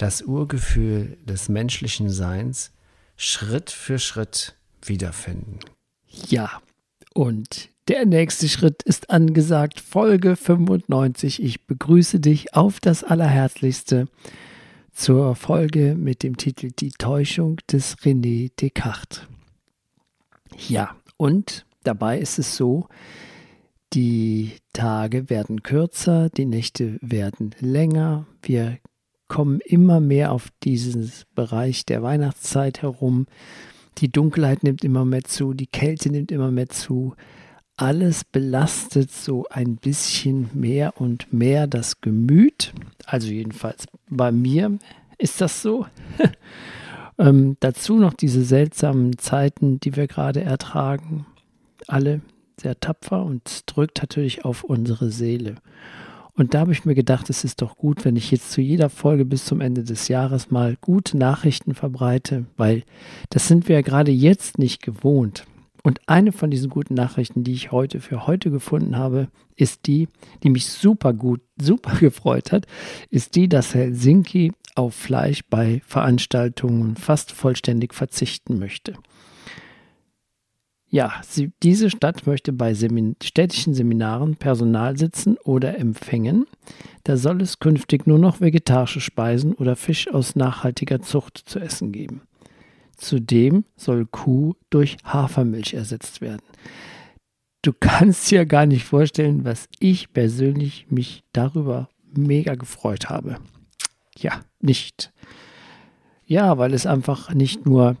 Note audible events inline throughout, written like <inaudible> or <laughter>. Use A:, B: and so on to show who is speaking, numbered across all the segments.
A: das Urgefühl des menschlichen Seins Schritt für Schritt wiederfinden.
B: Ja, und der nächste Schritt ist angesagt, Folge 95. Ich begrüße dich auf das Allerherzlichste zur Folge mit dem Titel Die Täuschung des René Descartes. Ja, und dabei ist es so, die Tage werden kürzer, die Nächte werden länger. Wir kommen immer mehr auf diesen Bereich der Weihnachtszeit herum. Die Dunkelheit nimmt immer mehr zu, die Kälte nimmt immer mehr zu. Alles belastet so ein bisschen mehr und mehr das Gemüt. Also jedenfalls bei mir ist das so. <laughs> ähm, dazu noch diese seltsamen Zeiten, die wir gerade ertragen. Alle sehr tapfer und drückt natürlich auf unsere Seele. Und da habe ich mir gedacht, es ist doch gut, wenn ich jetzt zu jeder Folge bis zum Ende des Jahres mal gute Nachrichten verbreite, weil das sind wir ja gerade jetzt nicht gewohnt. Und eine von diesen guten Nachrichten, die ich heute für heute gefunden habe, ist die, die mich super gut, super <laughs> gefreut hat, ist die, dass Helsinki auf Fleisch bei Veranstaltungen fast vollständig verzichten möchte. Ja, sie, diese Stadt möchte bei Semin städtischen Seminaren Personal sitzen oder empfängen. Da soll es künftig nur noch vegetarische Speisen oder Fisch aus nachhaltiger Zucht zu essen geben. Zudem soll Kuh durch Hafermilch ersetzt werden. Du kannst dir gar nicht vorstellen, was ich persönlich mich darüber mega gefreut habe. Ja, nicht. Ja, weil es einfach nicht nur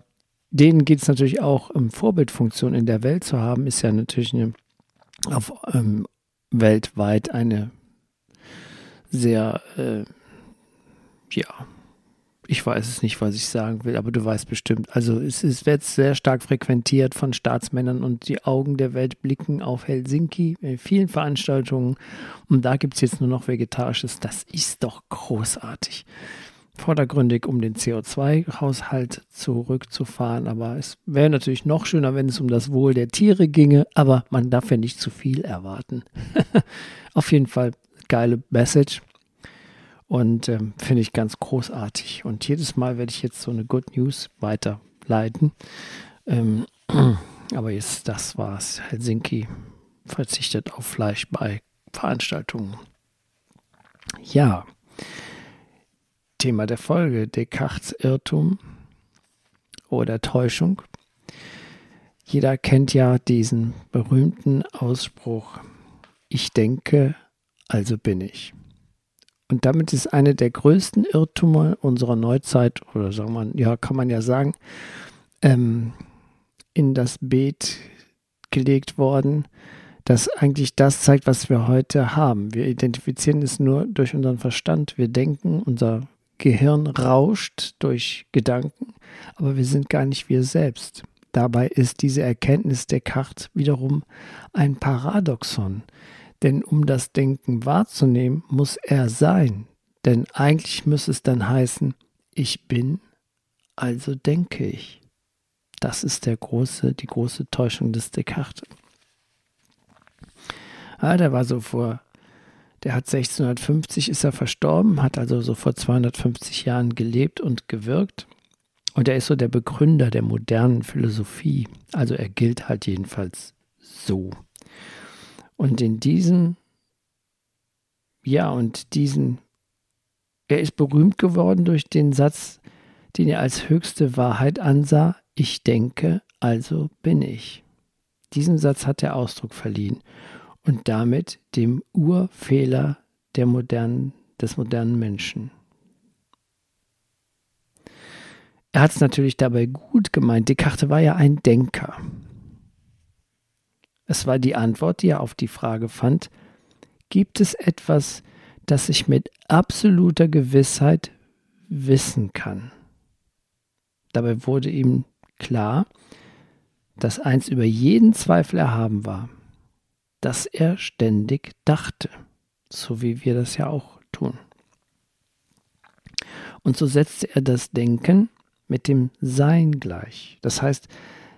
B: denen geht es natürlich auch, um Vorbildfunktion in der Welt zu haben, ist ja natürlich eine, auf, ähm, weltweit eine sehr, äh, ja, ich weiß es nicht, was ich sagen will, aber du weißt bestimmt. Also es, es wird sehr stark frequentiert von Staatsmännern und die Augen der Welt blicken auf Helsinki in vielen Veranstaltungen und da gibt es jetzt nur noch Vegetarisches. Das ist doch großartig vordergründig, um den CO2-Haushalt zurückzufahren. Aber es wäre natürlich noch schöner, wenn es um das Wohl der Tiere ginge. Aber man darf ja nicht zu viel erwarten. <laughs> Auf jeden Fall geile Message. Und ähm, finde ich ganz großartig. Und jedes Mal werde ich jetzt so eine Good News weiterleiten. Ähm, <clears throat> aber jetzt, das war's. Helsinki verzichtet auf Fleisch bei Veranstaltungen. Ja. Thema der Folge, Descartes Irrtum oder Täuschung. Jeder kennt ja diesen berühmten Ausspruch, ich denke, also bin ich. Und damit ist eine der größten Irrtümer unserer Neuzeit, oder sagen wir, ja, kann man ja sagen, ähm, in das Beet gelegt worden, das eigentlich das zeigt, was wir heute haben. Wir identifizieren es nur durch unseren Verstand. Wir denken, unser Gehirn rauscht durch Gedanken, aber wir sind gar nicht wir selbst. Dabei ist diese Erkenntnis Descartes wiederum ein Paradoxon, denn um das Denken wahrzunehmen, muss er sein, denn eigentlich müsste es dann heißen, ich bin, also denke ich. Das ist der große, die große Täuschung des Descartes. Ah, der war so vor der hat 1650 ist er verstorben, hat also so vor 250 Jahren gelebt und gewirkt. Und er ist so der Begründer der modernen Philosophie. Also er gilt halt jedenfalls so. Und in diesen, ja, und diesen, er ist berühmt geworden durch den Satz, den er als höchste Wahrheit ansah, ich denke, also bin ich. Diesem Satz hat er Ausdruck verliehen und damit dem Urfehler der modernen, des modernen Menschen. Er hat es natürlich dabei gut gemeint. Descartes war ja ein Denker. Es war die Antwort, die er auf die Frage fand, gibt es etwas, das ich mit absoluter Gewissheit wissen kann. Dabei wurde ihm klar, dass eins über jeden Zweifel erhaben war, dass er ständig dachte, so wie wir das ja auch tun. Und so setzte er das Denken mit dem Sein gleich. Das heißt,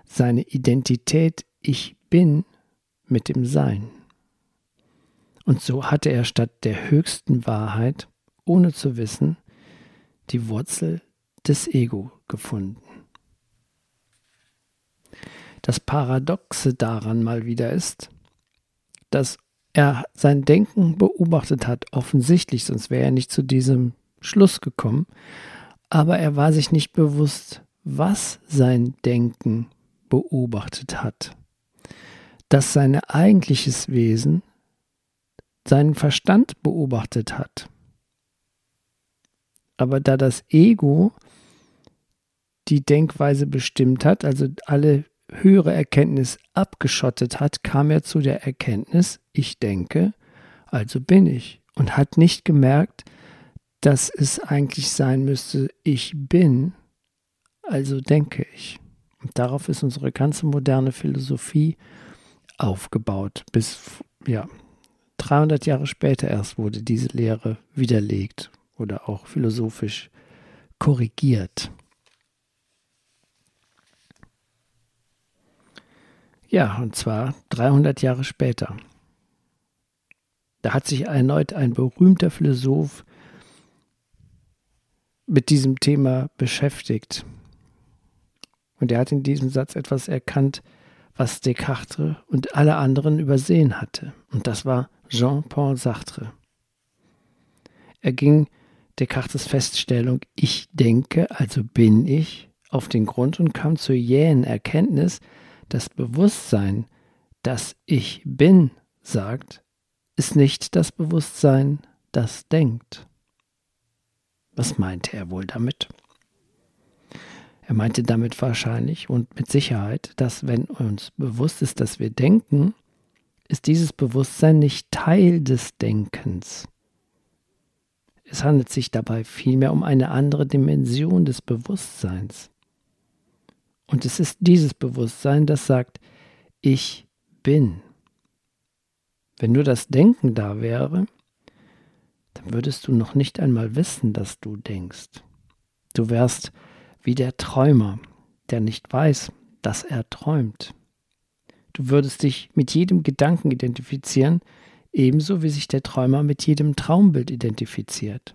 B: seine Identität Ich bin mit dem Sein. Und so hatte er statt der höchsten Wahrheit, ohne zu wissen, die Wurzel des Ego gefunden. Das Paradoxe daran mal wieder ist, dass er sein Denken beobachtet hat, offensichtlich, sonst wäre er nicht zu diesem Schluss gekommen, aber er war sich nicht bewusst, was sein Denken beobachtet hat. Dass sein eigentliches Wesen seinen Verstand beobachtet hat. Aber da das Ego die Denkweise bestimmt hat, also alle höhere Erkenntnis abgeschottet hat, kam er zu der Erkenntnis, ich denke, also bin ich. Und hat nicht gemerkt, dass es eigentlich sein müsste, ich bin, also denke ich. Und darauf ist unsere ganze moderne Philosophie aufgebaut. Bis ja, 300 Jahre später erst wurde diese Lehre widerlegt oder auch philosophisch korrigiert. Ja, und zwar 300 Jahre später. Da hat sich erneut ein berühmter Philosoph mit diesem Thema beschäftigt. Und er hat in diesem Satz etwas erkannt, was Descartes und alle anderen übersehen hatte. Und das war Jean-Paul Sartre. Er ging Descartes Feststellung, ich denke, also bin ich, auf den Grund und kam zur jähen Erkenntnis, das Bewusstsein, das ich bin, sagt, ist nicht das Bewusstsein, das denkt. Was meinte er wohl damit? Er meinte damit wahrscheinlich und mit Sicherheit, dass wenn uns bewusst ist, dass wir denken, ist dieses Bewusstsein nicht Teil des Denkens. Es handelt sich dabei vielmehr um eine andere Dimension des Bewusstseins. Und es ist dieses Bewusstsein, das sagt, ich bin. Wenn nur das Denken da wäre, dann würdest du noch nicht einmal wissen, dass du denkst. Du wärst wie der Träumer, der nicht weiß, dass er träumt. Du würdest dich mit jedem Gedanken identifizieren, ebenso wie sich der Träumer mit jedem Traumbild identifiziert.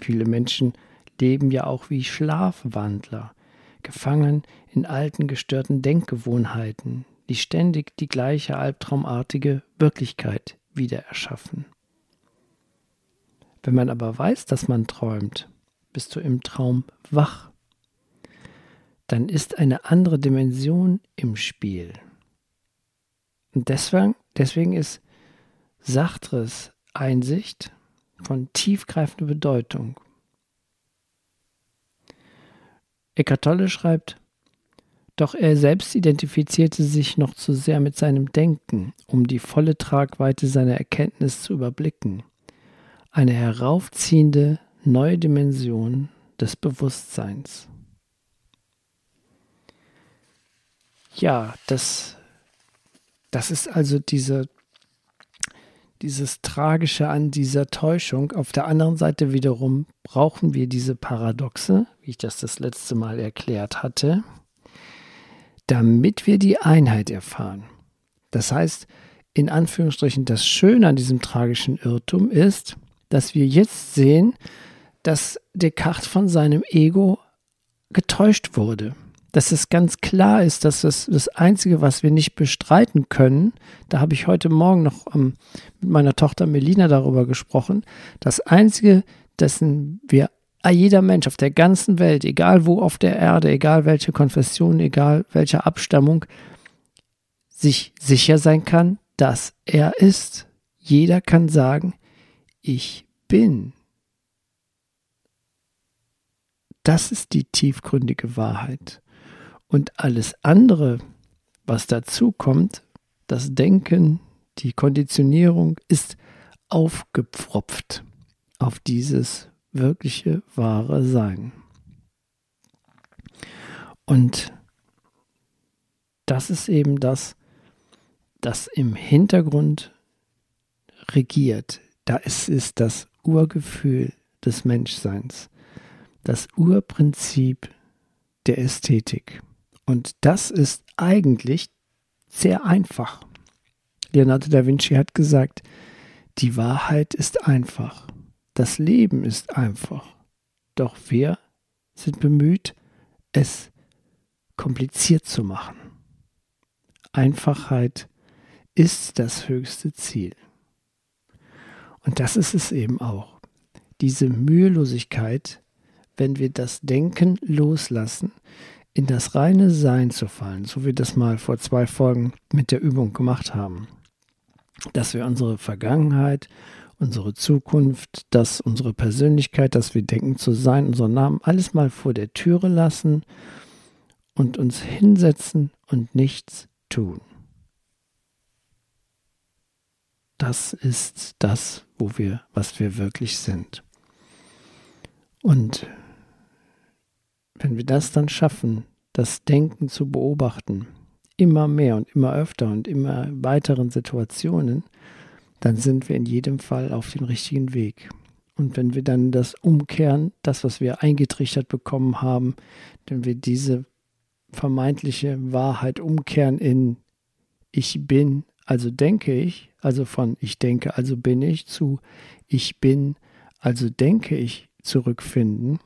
B: Viele Menschen leben ja auch wie Schlafwandler gefangen in alten gestörten Denkgewohnheiten, die ständig die gleiche albtraumartige Wirklichkeit wieder erschaffen. Wenn man aber weiß, dass man träumt, bist du im Traum wach. Dann ist eine andere Dimension im Spiel. Und deswegen, deswegen ist Sartres Einsicht von tiefgreifender Bedeutung. Eckart Tolle schreibt, doch er selbst identifizierte sich noch zu sehr mit seinem Denken, um die volle Tragweite seiner Erkenntnis zu überblicken. Eine heraufziehende neue Dimension des Bewusstseins. Ja, das, das ist also diese dieses Tragische an dieser Täuschung. Auf der anderen Seite wiederum brauchen wir diese Paradoxe, wie ich das das letzte Mal erklärt hatte, damit wir die Einheit erfahren. Das heißt, in Anführungsstrichen, das Schöne an diesem tragischen Irrtum ist, dass wir jetzt sehen, dass Descartes von seinem Ego getäuscht wurde dass es ganz klar ist, dass das das Einzige, was wir nicht bestreiten können, da habe ich heute Morgen noch ähm, mit meiner Tochter Melina darüber gesprochen, das Einzige, dessen wir ah, jeder Mensch auf der ganzen Welt, egal wo auf der Erde, egal welche Konfession, egal welche Abstammung, sich sicher sein kann, dass er ist. Jeder kann sagen, ich bin. Das ist die tiefgründige Wahrheit. Und alles andere, was dazu kommt, das Denken, die Konditionierung, ist aufgepfropft auf dieses wirkliche, wahre Sein. Und das ist eben das, das im Hintergrund regiert. Da ist, ist das Urgefühl des Menschseins, das Urprinzip der Ästhetik. Und das ist eigentlich sehr einfach. Leonardo da Vinci hat gesagt, die Wahrheit ist einfach, das Leben ist einfach, doch wir sind bemüht, es kompliziert zu machen. Einfachheit ist das höchste Ziel. Und das ist es eben auch. Diese Mühelosigkeit, wenn wir das Denken loslassen, in das reine Sein zu fallen, so wie wir das mal vor zwei Folgen mit der Übung gemacht haben. Dass wir unsere Vergangenheit, unsere Zukunft, dass unsere Persönlichkeit, dass wir denken zu sein, unseren Namen, alles mal vor der Türe lassen und uns hinsetzen und nichts tun. Das ist das, wo wir, was wir wirklich sind. Und wenn wir das dann schaffen, das Denken zu beobachten, immer mehr und immer öfter und immer weiteren Situationen, dann sind wir in jedem Fall auf dem richtigen Weg. Und wenn wir dann das umkehren, das, was wir eingetrichtert bekommen haben, wenn wir diese vermeintliche Wahrheit umkehren in ich bin, also denke ich, also von ich denke, also bin ich zu ich bin, also denke ich zurückfinden,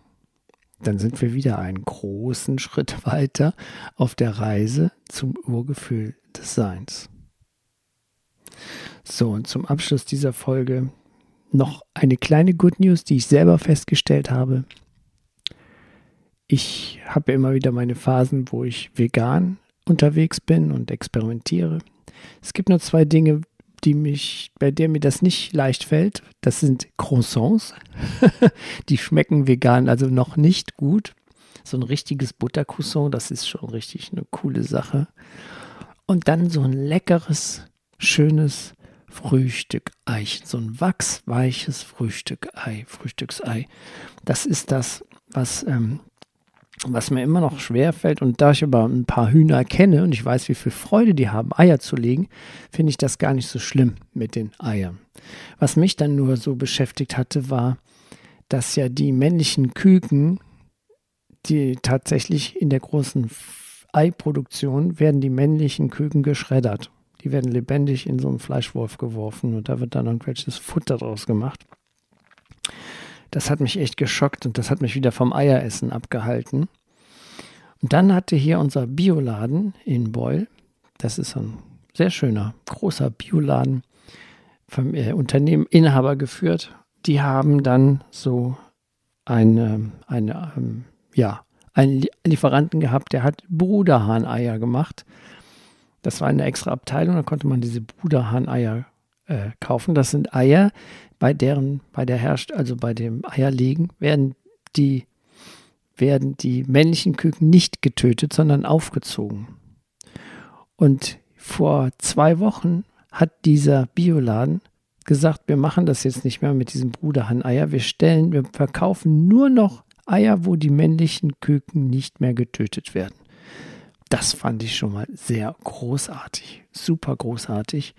B: dann sind wir wieder einen großen Schritt weiter auf der Reise zum Urgefühl des Seins. So, und zum Abschluss dieser Folge noch eine kleine Good News, die ich selber festgestellt habe. Ich habe immer wieder meine Phasen, wo ich vegan unterwegs bin und experimentiere. Es gibt nur zwei Dinge, die mich, bei der mir das nicht leicht fällt. Das sind Croissants. <laughs> die schmecken vegan also noch nicht gut. So ein richtiges Buttercroissant, das ist schon richtig eine coole Sache. Und dann so ein leckeres, schönes Frühstück Eichen, so ein wachsweiches Frühstück Ei, Frühstücksei. Das ist das, was ähm, was mir immer noch schwer fällt, und da ich aber ein paar Hühner kenne und ich weiß, wie viel Freude die haben, Eier zu legen, finde ich das gar nicht so schlimm mit den Eiern. Was mich dann nur so beschäftigt hatte, war, dass ja die männlichen Küken, die tatsächlich in der großen Eiproduktion werden die männlichen Küken geschreddert. Die werden lebendig in so einen Fleischwolf geworfen und da wird dann irgendwelches Futter draus gemacht. Das hat mich echt geschockt und das hat mich wieder vom Eieressen abgehalten. Und dann hatte hier unser Bioladen in Beul, das ist ein sehr schöner, großer Bioladen, vom äh, Unternehmen Inhaber geführt. Die haben dann so eine, eine ähm, ja, einen Lieferanten gehabt, der hat Bruderhahn-Eier gemacht. Das war eine extra Abteilung, da konnte man diese Bruderhahn-Eier äh, kaufen. Das sind Eier, bei deren, bei der Herrscht, also bei dem Eierlegen, werden die, werden die männlichen Küken nicht getötet, sondern aufgezogen. Und vor zwei Wochen hat dieser Bioladen gesagt, wir machen das jetzt nicht mehr mit diesem Bruderhahn-Eier. Wir stellen, wir verkaufen nur noch Eier, wo die männlichen Küken nicht mehr getötet werden. Das fand ich schon mal sehr großartig, super großartig.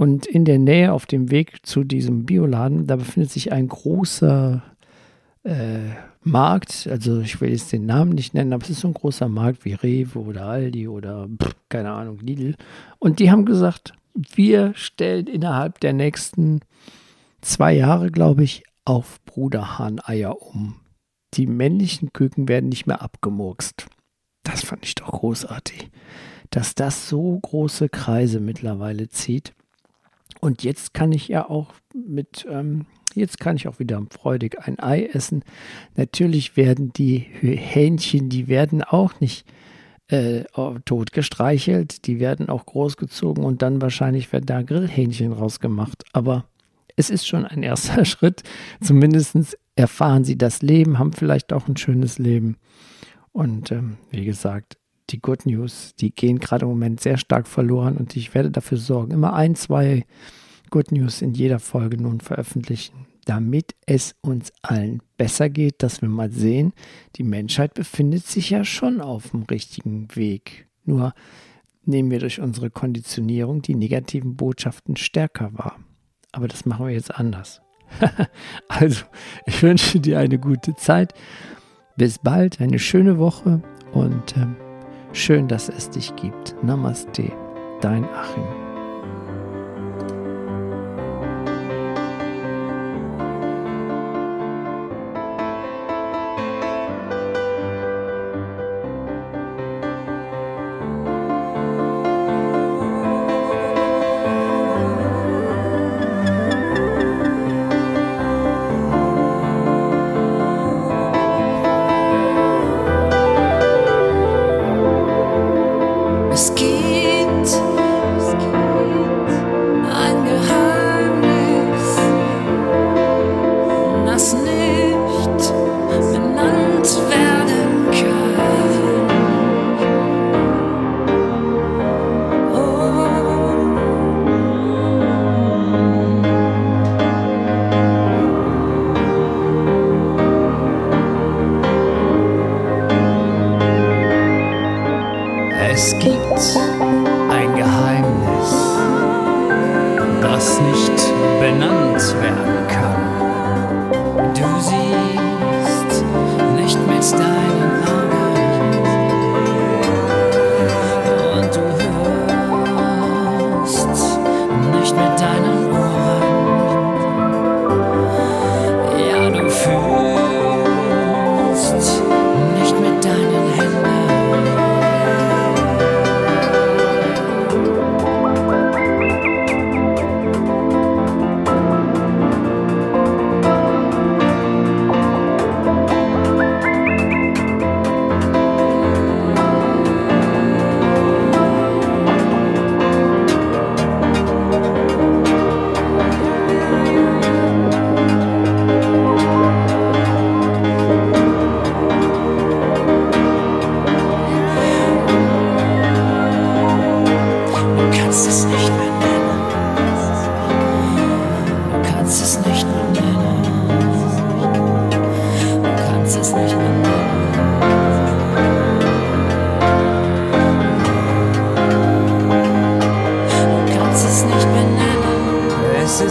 B: Und in der Nähe auf dem Weg zu diesem Bioladen, da befindet sich ein großer äh, Markt. Also ich will jetzt den Namen nicht nennen, aber es ist so ein großer Markt wie Rewe oder Aldi oder pff, keine Ahnung, Lidl. Und die haben gesagt, wir stellen innerhalb der nächsten zwei Jahre, glaube ich, auf Bruderhahn-Eier um. Die männlichen Küken werden nicht mehr abgemurkst. Das fand ich doch großartig, dass das so große Kreise mittlerweile zieht. Und jetzt kann ich ja auch mit, ähm, jetzt kann ich auch wieder freudig ein Ei essen. Natürlich werden die Hähnchen, die werden auch nicht äh, tot gestreichelt, die werden auch großgezogen und dann wahrscheinlich werden da Grillhähnchen rausgemacht. Aber es ist schon ein erster <laughs> Schritt. Zumindest erfahren sie das Leben, haben vielleicht auch ein schönes Leben. Und ähm, wie gesagt, die Good News, die gehen gerade im Moment sehr stark verloren und ich werde dafür sorgen, immer ein, zwei Good News in jeder Folge nun veröffentlichen. damit es uns allen besser geht, dass wir mal sehen, die Menschheit befindet sich ja schon auf dem richtigen Weg. Nur nehmen wir durch unsere Konditionierung die negativen Botschaften stärker wahr. Aber das machen wir jetzt anders. <laughs> also, ich wünsche dir eine gute Zeit. Bis bald, eine schöne Woche und äh, schön, dass es dich gibt. Namaste, dein Achim.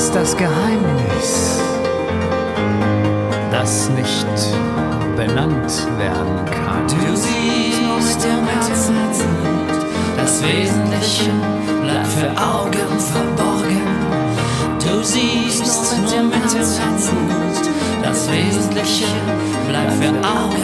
A: Ist das Geheimnis, das nicht benannt werden kann. Du siehst nur mit dem Herzen. Das Wesentliche bleibt für Augen verborgen. Du siehst nur mit dem Herzen. Das Wesentliche bleibt für Augen